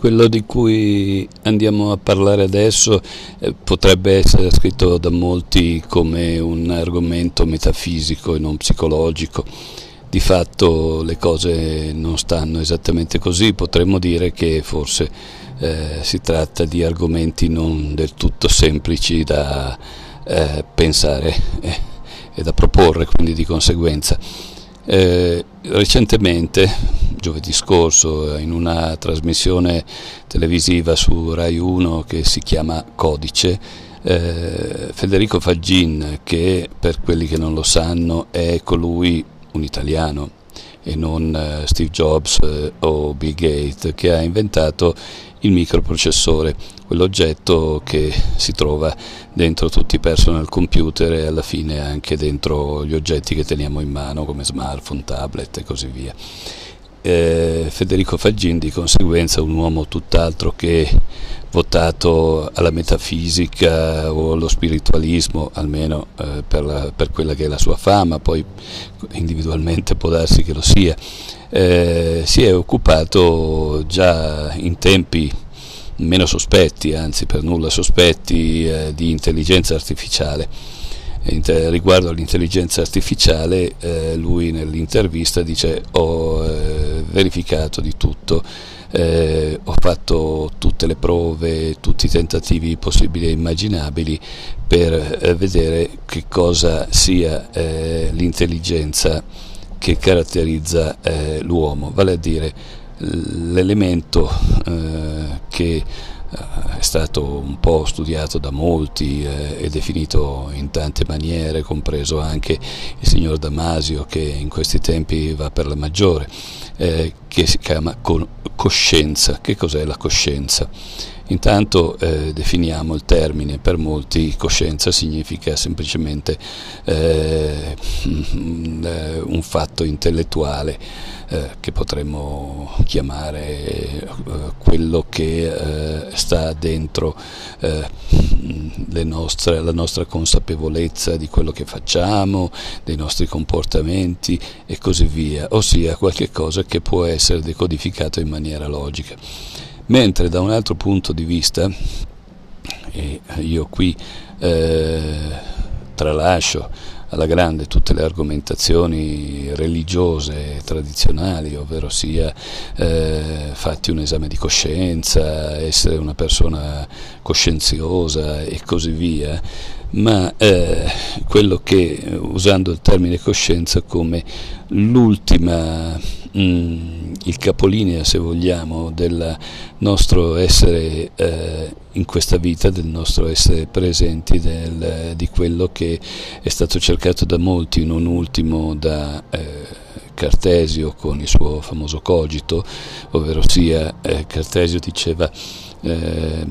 Quello di cui andiamo a parlare adesso eh, potrebbe essere scritto da molti come un argomento metafisico e non psicologico. Di fatto le cose non stanno esattamente così, potremmo dire che forse eh, si tratta di argomenti non del tutto semplici da eh, pensare e da proporre, quindi di conseguenza. Eh, recentemente giovedì scorso in una trasmissione televisiva su Rai 1 che si chiama Codice. Eh, Federico Faggin, che per quelli che non lo sanno è colui, un italiano, e non eh, Steve Jobs eh, o Bill Gates, che ha inventato il microprocessore, quell'oggetto che si trova dentro tutti i personal computer e alla fine anche dentro gli oggetti che teniamo in mano come smartphone, tablet e così via. Eh, Federico Faggin di conseguenza un uomo tutt'altro che votato alla metafisica o allo spiritualismo, almeno eh, per, la, per, quella che è la sua fama, poi individualmente può darsi che lo sia, eh, si è occupato già in tempi meno sospetti, anzi per nulla sospetti, eh, di intelligenza artificiale. Riguardo all'intelligenza artificiale, eh, lui nell'intervista dice ho eh, verificato di tutto, eh, ho fatto tutte le prove, tutti i tentativi possibili e immaginabili per eh, vedere che cosa sia eh, l'intelligenza che caratterizza eh, l'uomo, vale a dire l'elemento che eh, è stato un po' studiato da molti eh, e definito in tante maniere, compreso anche il signor Damasio che in questi tempi va per la maggiore, eh, che si chiama coscienza. Che cos'è la coscienza? Intanto eh, definiamo il termine, per molti coscienza significa semplicemente eh, un fatto intellettuale eh, che potremmo chiamare eh, quello che eh, sta dentro eh, nostre, la nostra consapevolezza di quello che facciamo, dei nostri comportamenti e così via, ossia qualche cosa che può essere decodificato in maniera logica. Mentre da un altro punto di vista, e io qui eh, tralascio alla grande tutte le argomentazioni religiose tradizionali, ovvero sia eh, fatti un esame di coscienza, essere una persona coscienziosa e così via, ma eh, quello che, usando il termine coscienza come l'ultima il capolinea, se vogliamo, del nostro essere eh, in questa vita, del nostro essere presenti, del, di quello che è stato cercato da molti, non ultimo da eh, Cartesio con il suo famoso cogito, ovvero sia eh, Cartesio diceva eh,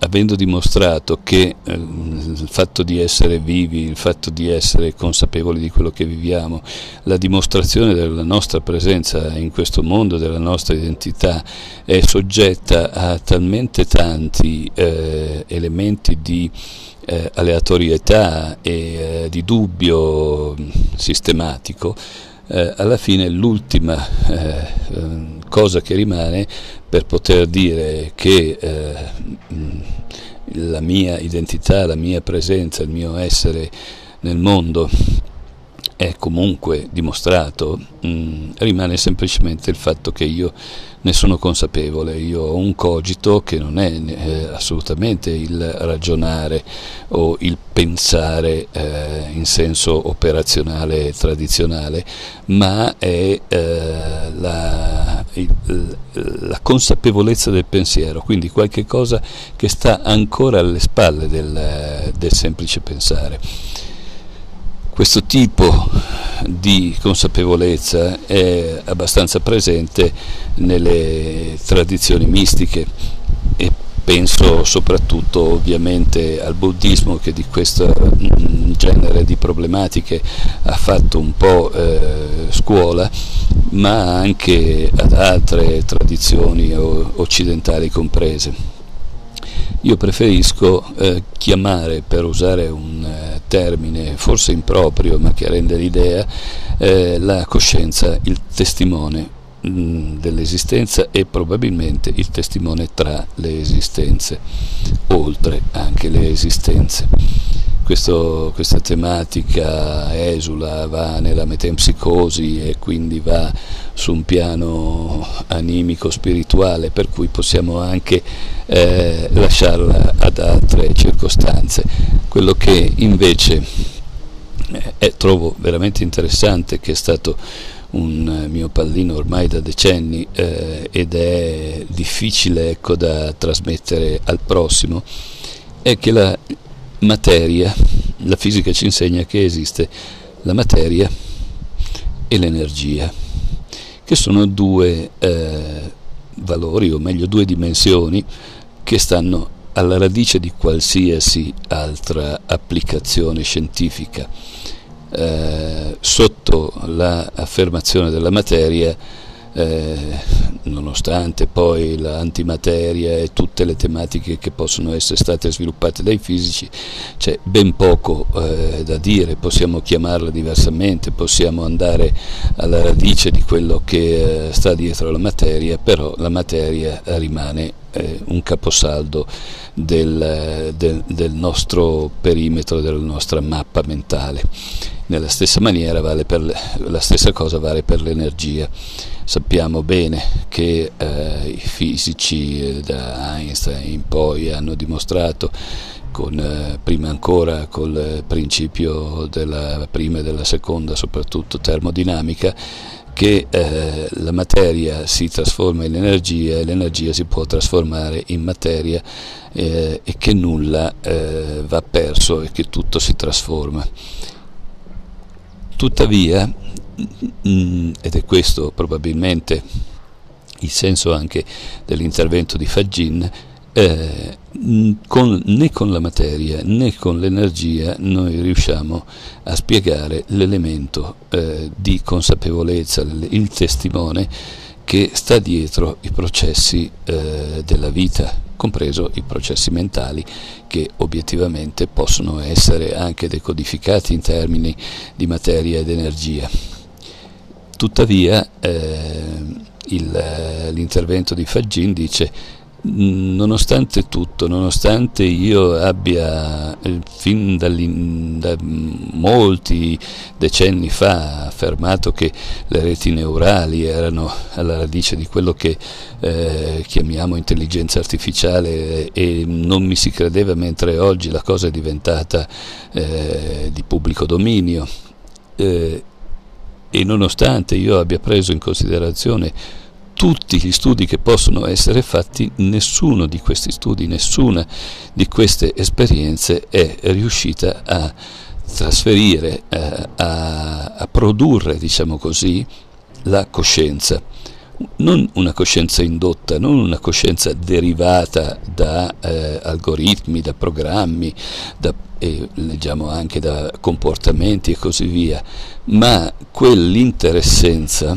avendo dimostrato che eh, il fatto di essere vivi, il fatto di essere consapevoli di quello che viviamo, la dimostrazione della nostra presenza in questo mondo, della nostra identità, è soggetta a talmente tanti eh, elementi di eh, aleatorietà e eh, di dubbio sistematico, eh, alla fine l'ultima eh, ehm, cosa che rimane per poter dire che eh, la mia identità, la mia presenza, il mio essere nel mondo è comunque dimostrato, mh, mm, rimane semplicemente il fatto che io ne sono consapevole, io ho un cogito che non è eh, assolutamente il ragionare o il pensare eh, in senso operazionale tradizionale, ma è eh, la, il, la, consapevolezza del pensiero, quindi qualche cosa che sta ancora alle spalle del, del semplice pensare. Questo tipo di consapevolezza è abbastanza presente nelle tradizioni mistiche e penso soprattutto ovviamente al buddismo che di questo mm, genere di problematiche ha fatto un po' eh, scuola, ma anche ad altre tradizioni occidentali comprese. Io preferisco eh, chiamare, per usare un eh, termine forse improprio ma che rende l'idea, eh, la coscienza il testimone mh, dell'esistenza e probabilmente il testimone tra le esistenze, oltre anche le esistenze. Questo, questa tematica esula, va nella metempsicosi e quindi va su un piano animico, spirituale, per cui possiamo anche eh, lasciarla ad altre circostanze. Quello che invece eh, trovo veramente interessante, che è stato un mio pallino ormai da decenni eh, ed è difficile ecco, da trasmettere al prossimo, è che la materia, la fisica ci insegna che esiste la materia e l'energia, che sono due eh, valori, o meglio due dimensioni, che stanno alla radice di qualsiasi altra applicazione scientifica. Eh, sotto l'affermazione della materia eh, nonostante poi l'antimateria e tutte le tematiche che possono essere state sviluppate dai fisici, c'è ben poco eh, da dire, possiamo chiamarla diversamente, possiamo andare alla radice di quello che eh, sta dietro la materia, però la materia rimane eh, un caposaldo del, del, del nostro perimetro, della nostra mappa mentale. Nella stessa maniera vale per, la stessa cosa vale per l'energia. Sappiamo bene che eh, i fisici eh, da Einstein in poi hanno dimostrato con, eh, prima ancora col principio della prima e della seconda, soprattutto termodinamica, che eh, la materia si trasforma in energia e l'energia si può trasformare in materia eh, e che nulla eh, va perso e che tutto si trasforma. Tuttavia, ed è questo probabilmente il senso anche dell'intervento di Fagin, eh, mm, con, né con la materia né con l'energia noi riusciamo a spiegare l'elemento eh, di consapevolezza, il testimone che sta dietro i processi eh, della vita, compreso i processi mentali che obiettivamente possono essere anche decodificati in termini di materia ed energia. Tuttavia eh, l'intervento di Fagin dice nonostante tutto, nonostante io abbia eh, fin da molti decenni fa affermato che le reti neurali erano alla radice di quello che eh, chiamiamo intelligenza artificiale e non mi si credeva mentre oggi la cosa è diventata eh, di pubblico dominio, eh, e nonostante io abbia preso in considerazione tutti gli studi che possono essere fatti, nessuno di questi studi, nessuna di queste esperienze è riuscita a trasferire, eh, a, a produrre, diciamo così, la coscienza non una coscienza indotta, non una coscienza derivata da eh, algoritmi, da programmi, da, e leggiamo anche da comportamenti e così via, ma quell'interessenza,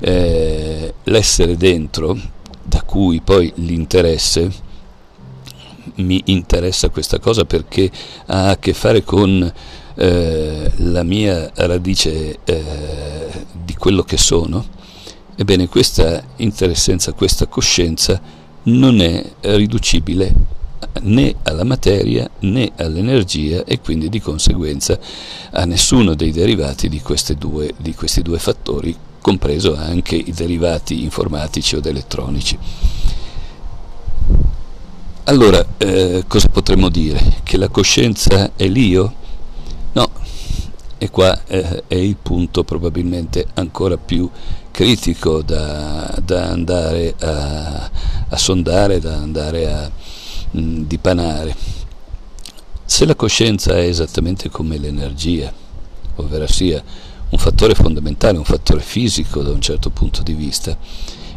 eh, l'essere dentro, da cui poi l'interesse, mi interessa questa cosa perché ha a che fare con eh, la mia radice eh, di quello che sono, Ebbene, questa interessenza, questa coscienza non è riducibile né alla materia né all'energia e quindi di conseguenza a nessuno dei derivati di, due, di questi due fattori, compreso anche i derivati informatici o elettronici. Allora, eh, cosa potremmo dire? Che la coscienza è l'io? No, e qua eh, è il punto probabilmente ancora più critico da, da andare a, a, sondare, da andare a mh, mm, dipanare. Se la coscienza è esattamente come l'energia, ovvero sia un fattore fondamentale, un fattore fisico da un certo punto di vista,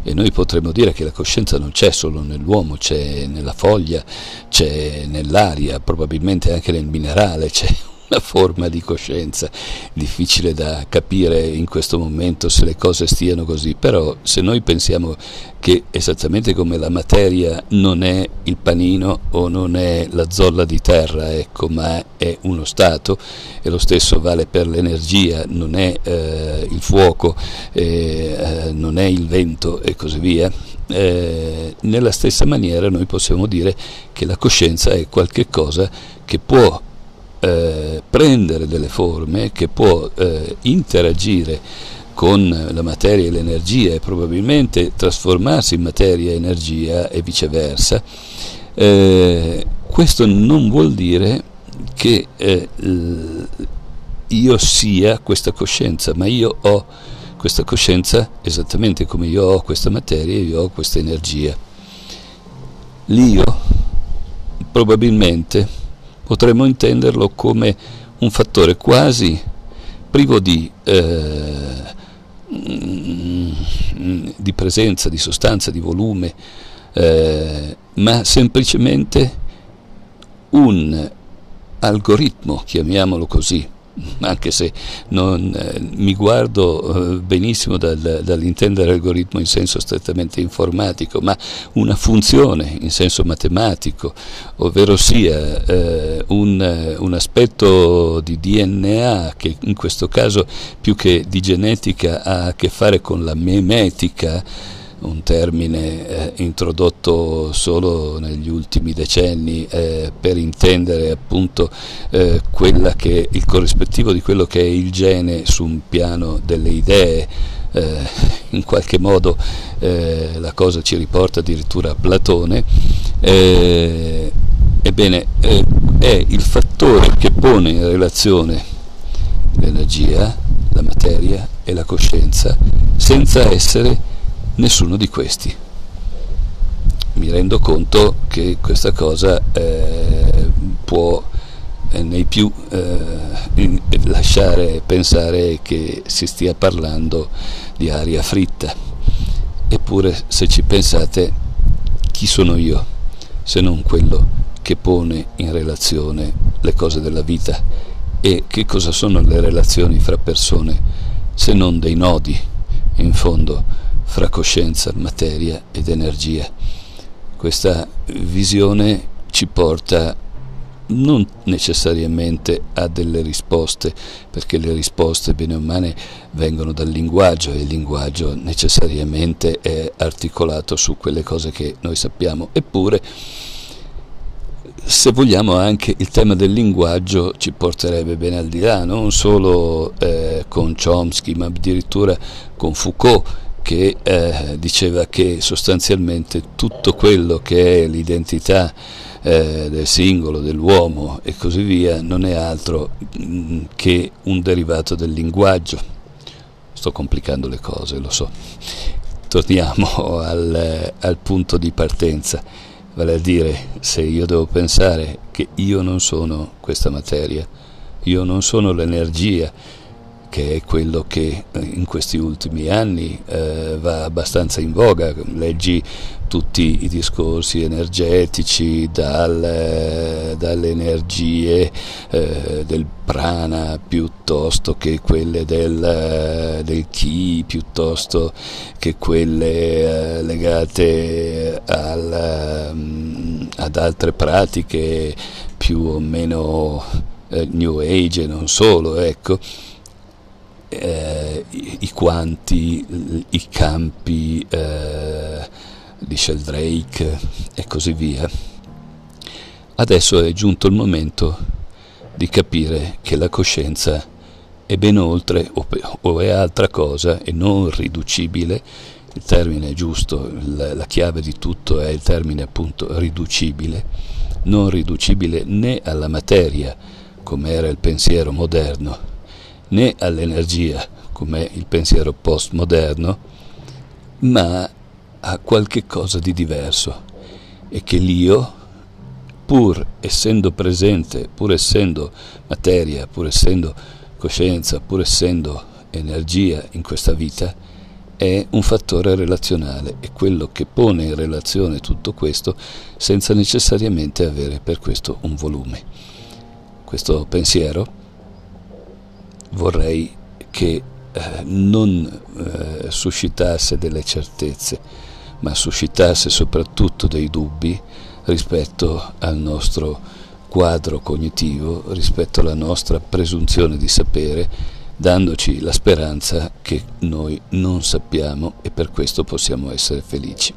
e noi potremmo dire che la coscienza non c'è solo nell'uomo, c'è nella foglia, c'è nell'aria, probabilmente anche nel minerale, c'è una forma di coscienza. Difficile da capire in questo momento se le cose stiano così, però se noi pensiamo che esattamente come la materia non è il panino o non è la zolla di terra, ecco, ma è uno stato, e lo stesso vale per l'energia, non è eh, il fuoco, eh, eh non è il vento e così via, eh, nella stessa maniera noi possiamo dire che la coscienza è qualcosa che può eh, prendere delle forme, che può eh, interagire con la materia e l'energia e probabilmente trasformarsi in materia e energia e viceversa. Eh, questo non vuol dire che eh, io sia questa coscienza, ma io ho questa coscienza esattamente come io ho questa materia, io ho questa energia. L'io probabilmente potremmo intenderlo come un fattore quasi privo di, eh, di presenza, di sostanza, di volume, eh, ma semplicemente un algoritmo, chiamiamolo così, anche se non, eh, mi guardo eh, benissimo dal, dall'intendere algoritmo in senso strettamente informatico, ma una funzione in senso matematico, ovvero sia eh, un, un, aspetto di DNA che in questo caso più che di genetica ha a che fare con la memetica, un termine eh, introdotto solo negli ultimi decenni eh, per intendere appunto eh, che, il corrispettivo di quello che è il gene su un piano delle idee. Eh, in qualche modo eh, la cosa ci riporta addirittura a Platone. Eh, ebbene, è il fattore che pone in relazione l'energia, la materia e la coscienza senza essere nessuno di questi. Mi rendo conto che questa cosa eh, può eh, nei più eh, lasciare pensare che si stia parlando di aria fritta. Eppure se ci pensate, chi sono io se non quello che pone in relazione le cose della vita e che cosa sono le relazioni fra persone se non dei nodi in fondo fra coscienza, materia ed energia. Questa visione ci porta non necessariamente a delle risposte, perché le risposte bene o male vengono dal linguaggio e il linguaggio necessariamente è articolato su quelle cose che noi sappiamo, eppure se vogliamo anche il tema del linguaggio ci porterebbe bene al di là, non solo eh, con Chomsky ma addirittura con Foucault che eh, diceva che sostanzialmente tutto quello che è l'identità eh, del singolo, dell'uomo e così via non è altro mh, mm, che un derivato del linguaggio. Sto complicando le cose, lo so. Torniamo al, al punto di partenza, vale a dire se io devo pensare che io non sono questa materia, io non sono l'energia, che è quello che eh, in questi ultimi anni eh, va abbastanza in voga. Leggi tutti i discorsi energetici dal, eh, dalle energie eh, del prana piuttosto che quelle del, eh, del chi, piuttosto che quelle legate al, um, ad altre pratiche più o meno New Age e non solo, ecco eh, i, quanti, i campi eh, di Sheldrake e così via. Adesso è giunto il momento di capire che la coscienza è ben oltre o, o è altra cosa e non riducibile, il termine è giusto, la, la chiave di tutto è il termine appunto riducibile, non riducibile né alla materia come era il pensiero moderno, né all'energia, come il pensiero postmoderno, ma a qualche cosa di diverso e che l'io, pur essendo presente, pur essendo materia, pur essendo coscienza, pur essendo energia in questa vita, è un fattore relazionale, è quello che pone in relazione tutto questo senza necessariamente avere per questo un volume. Questo pensiero vorrei che eh, non eh, suscitasse delle certezze, ma suscitasse soprattutto dei dubbi rispetto al nostro quadro cognitivo, rispetto alla nostra presunzione di sapere, dandoci la speranza che noi non sappiamo e per questo possiamo essere felici.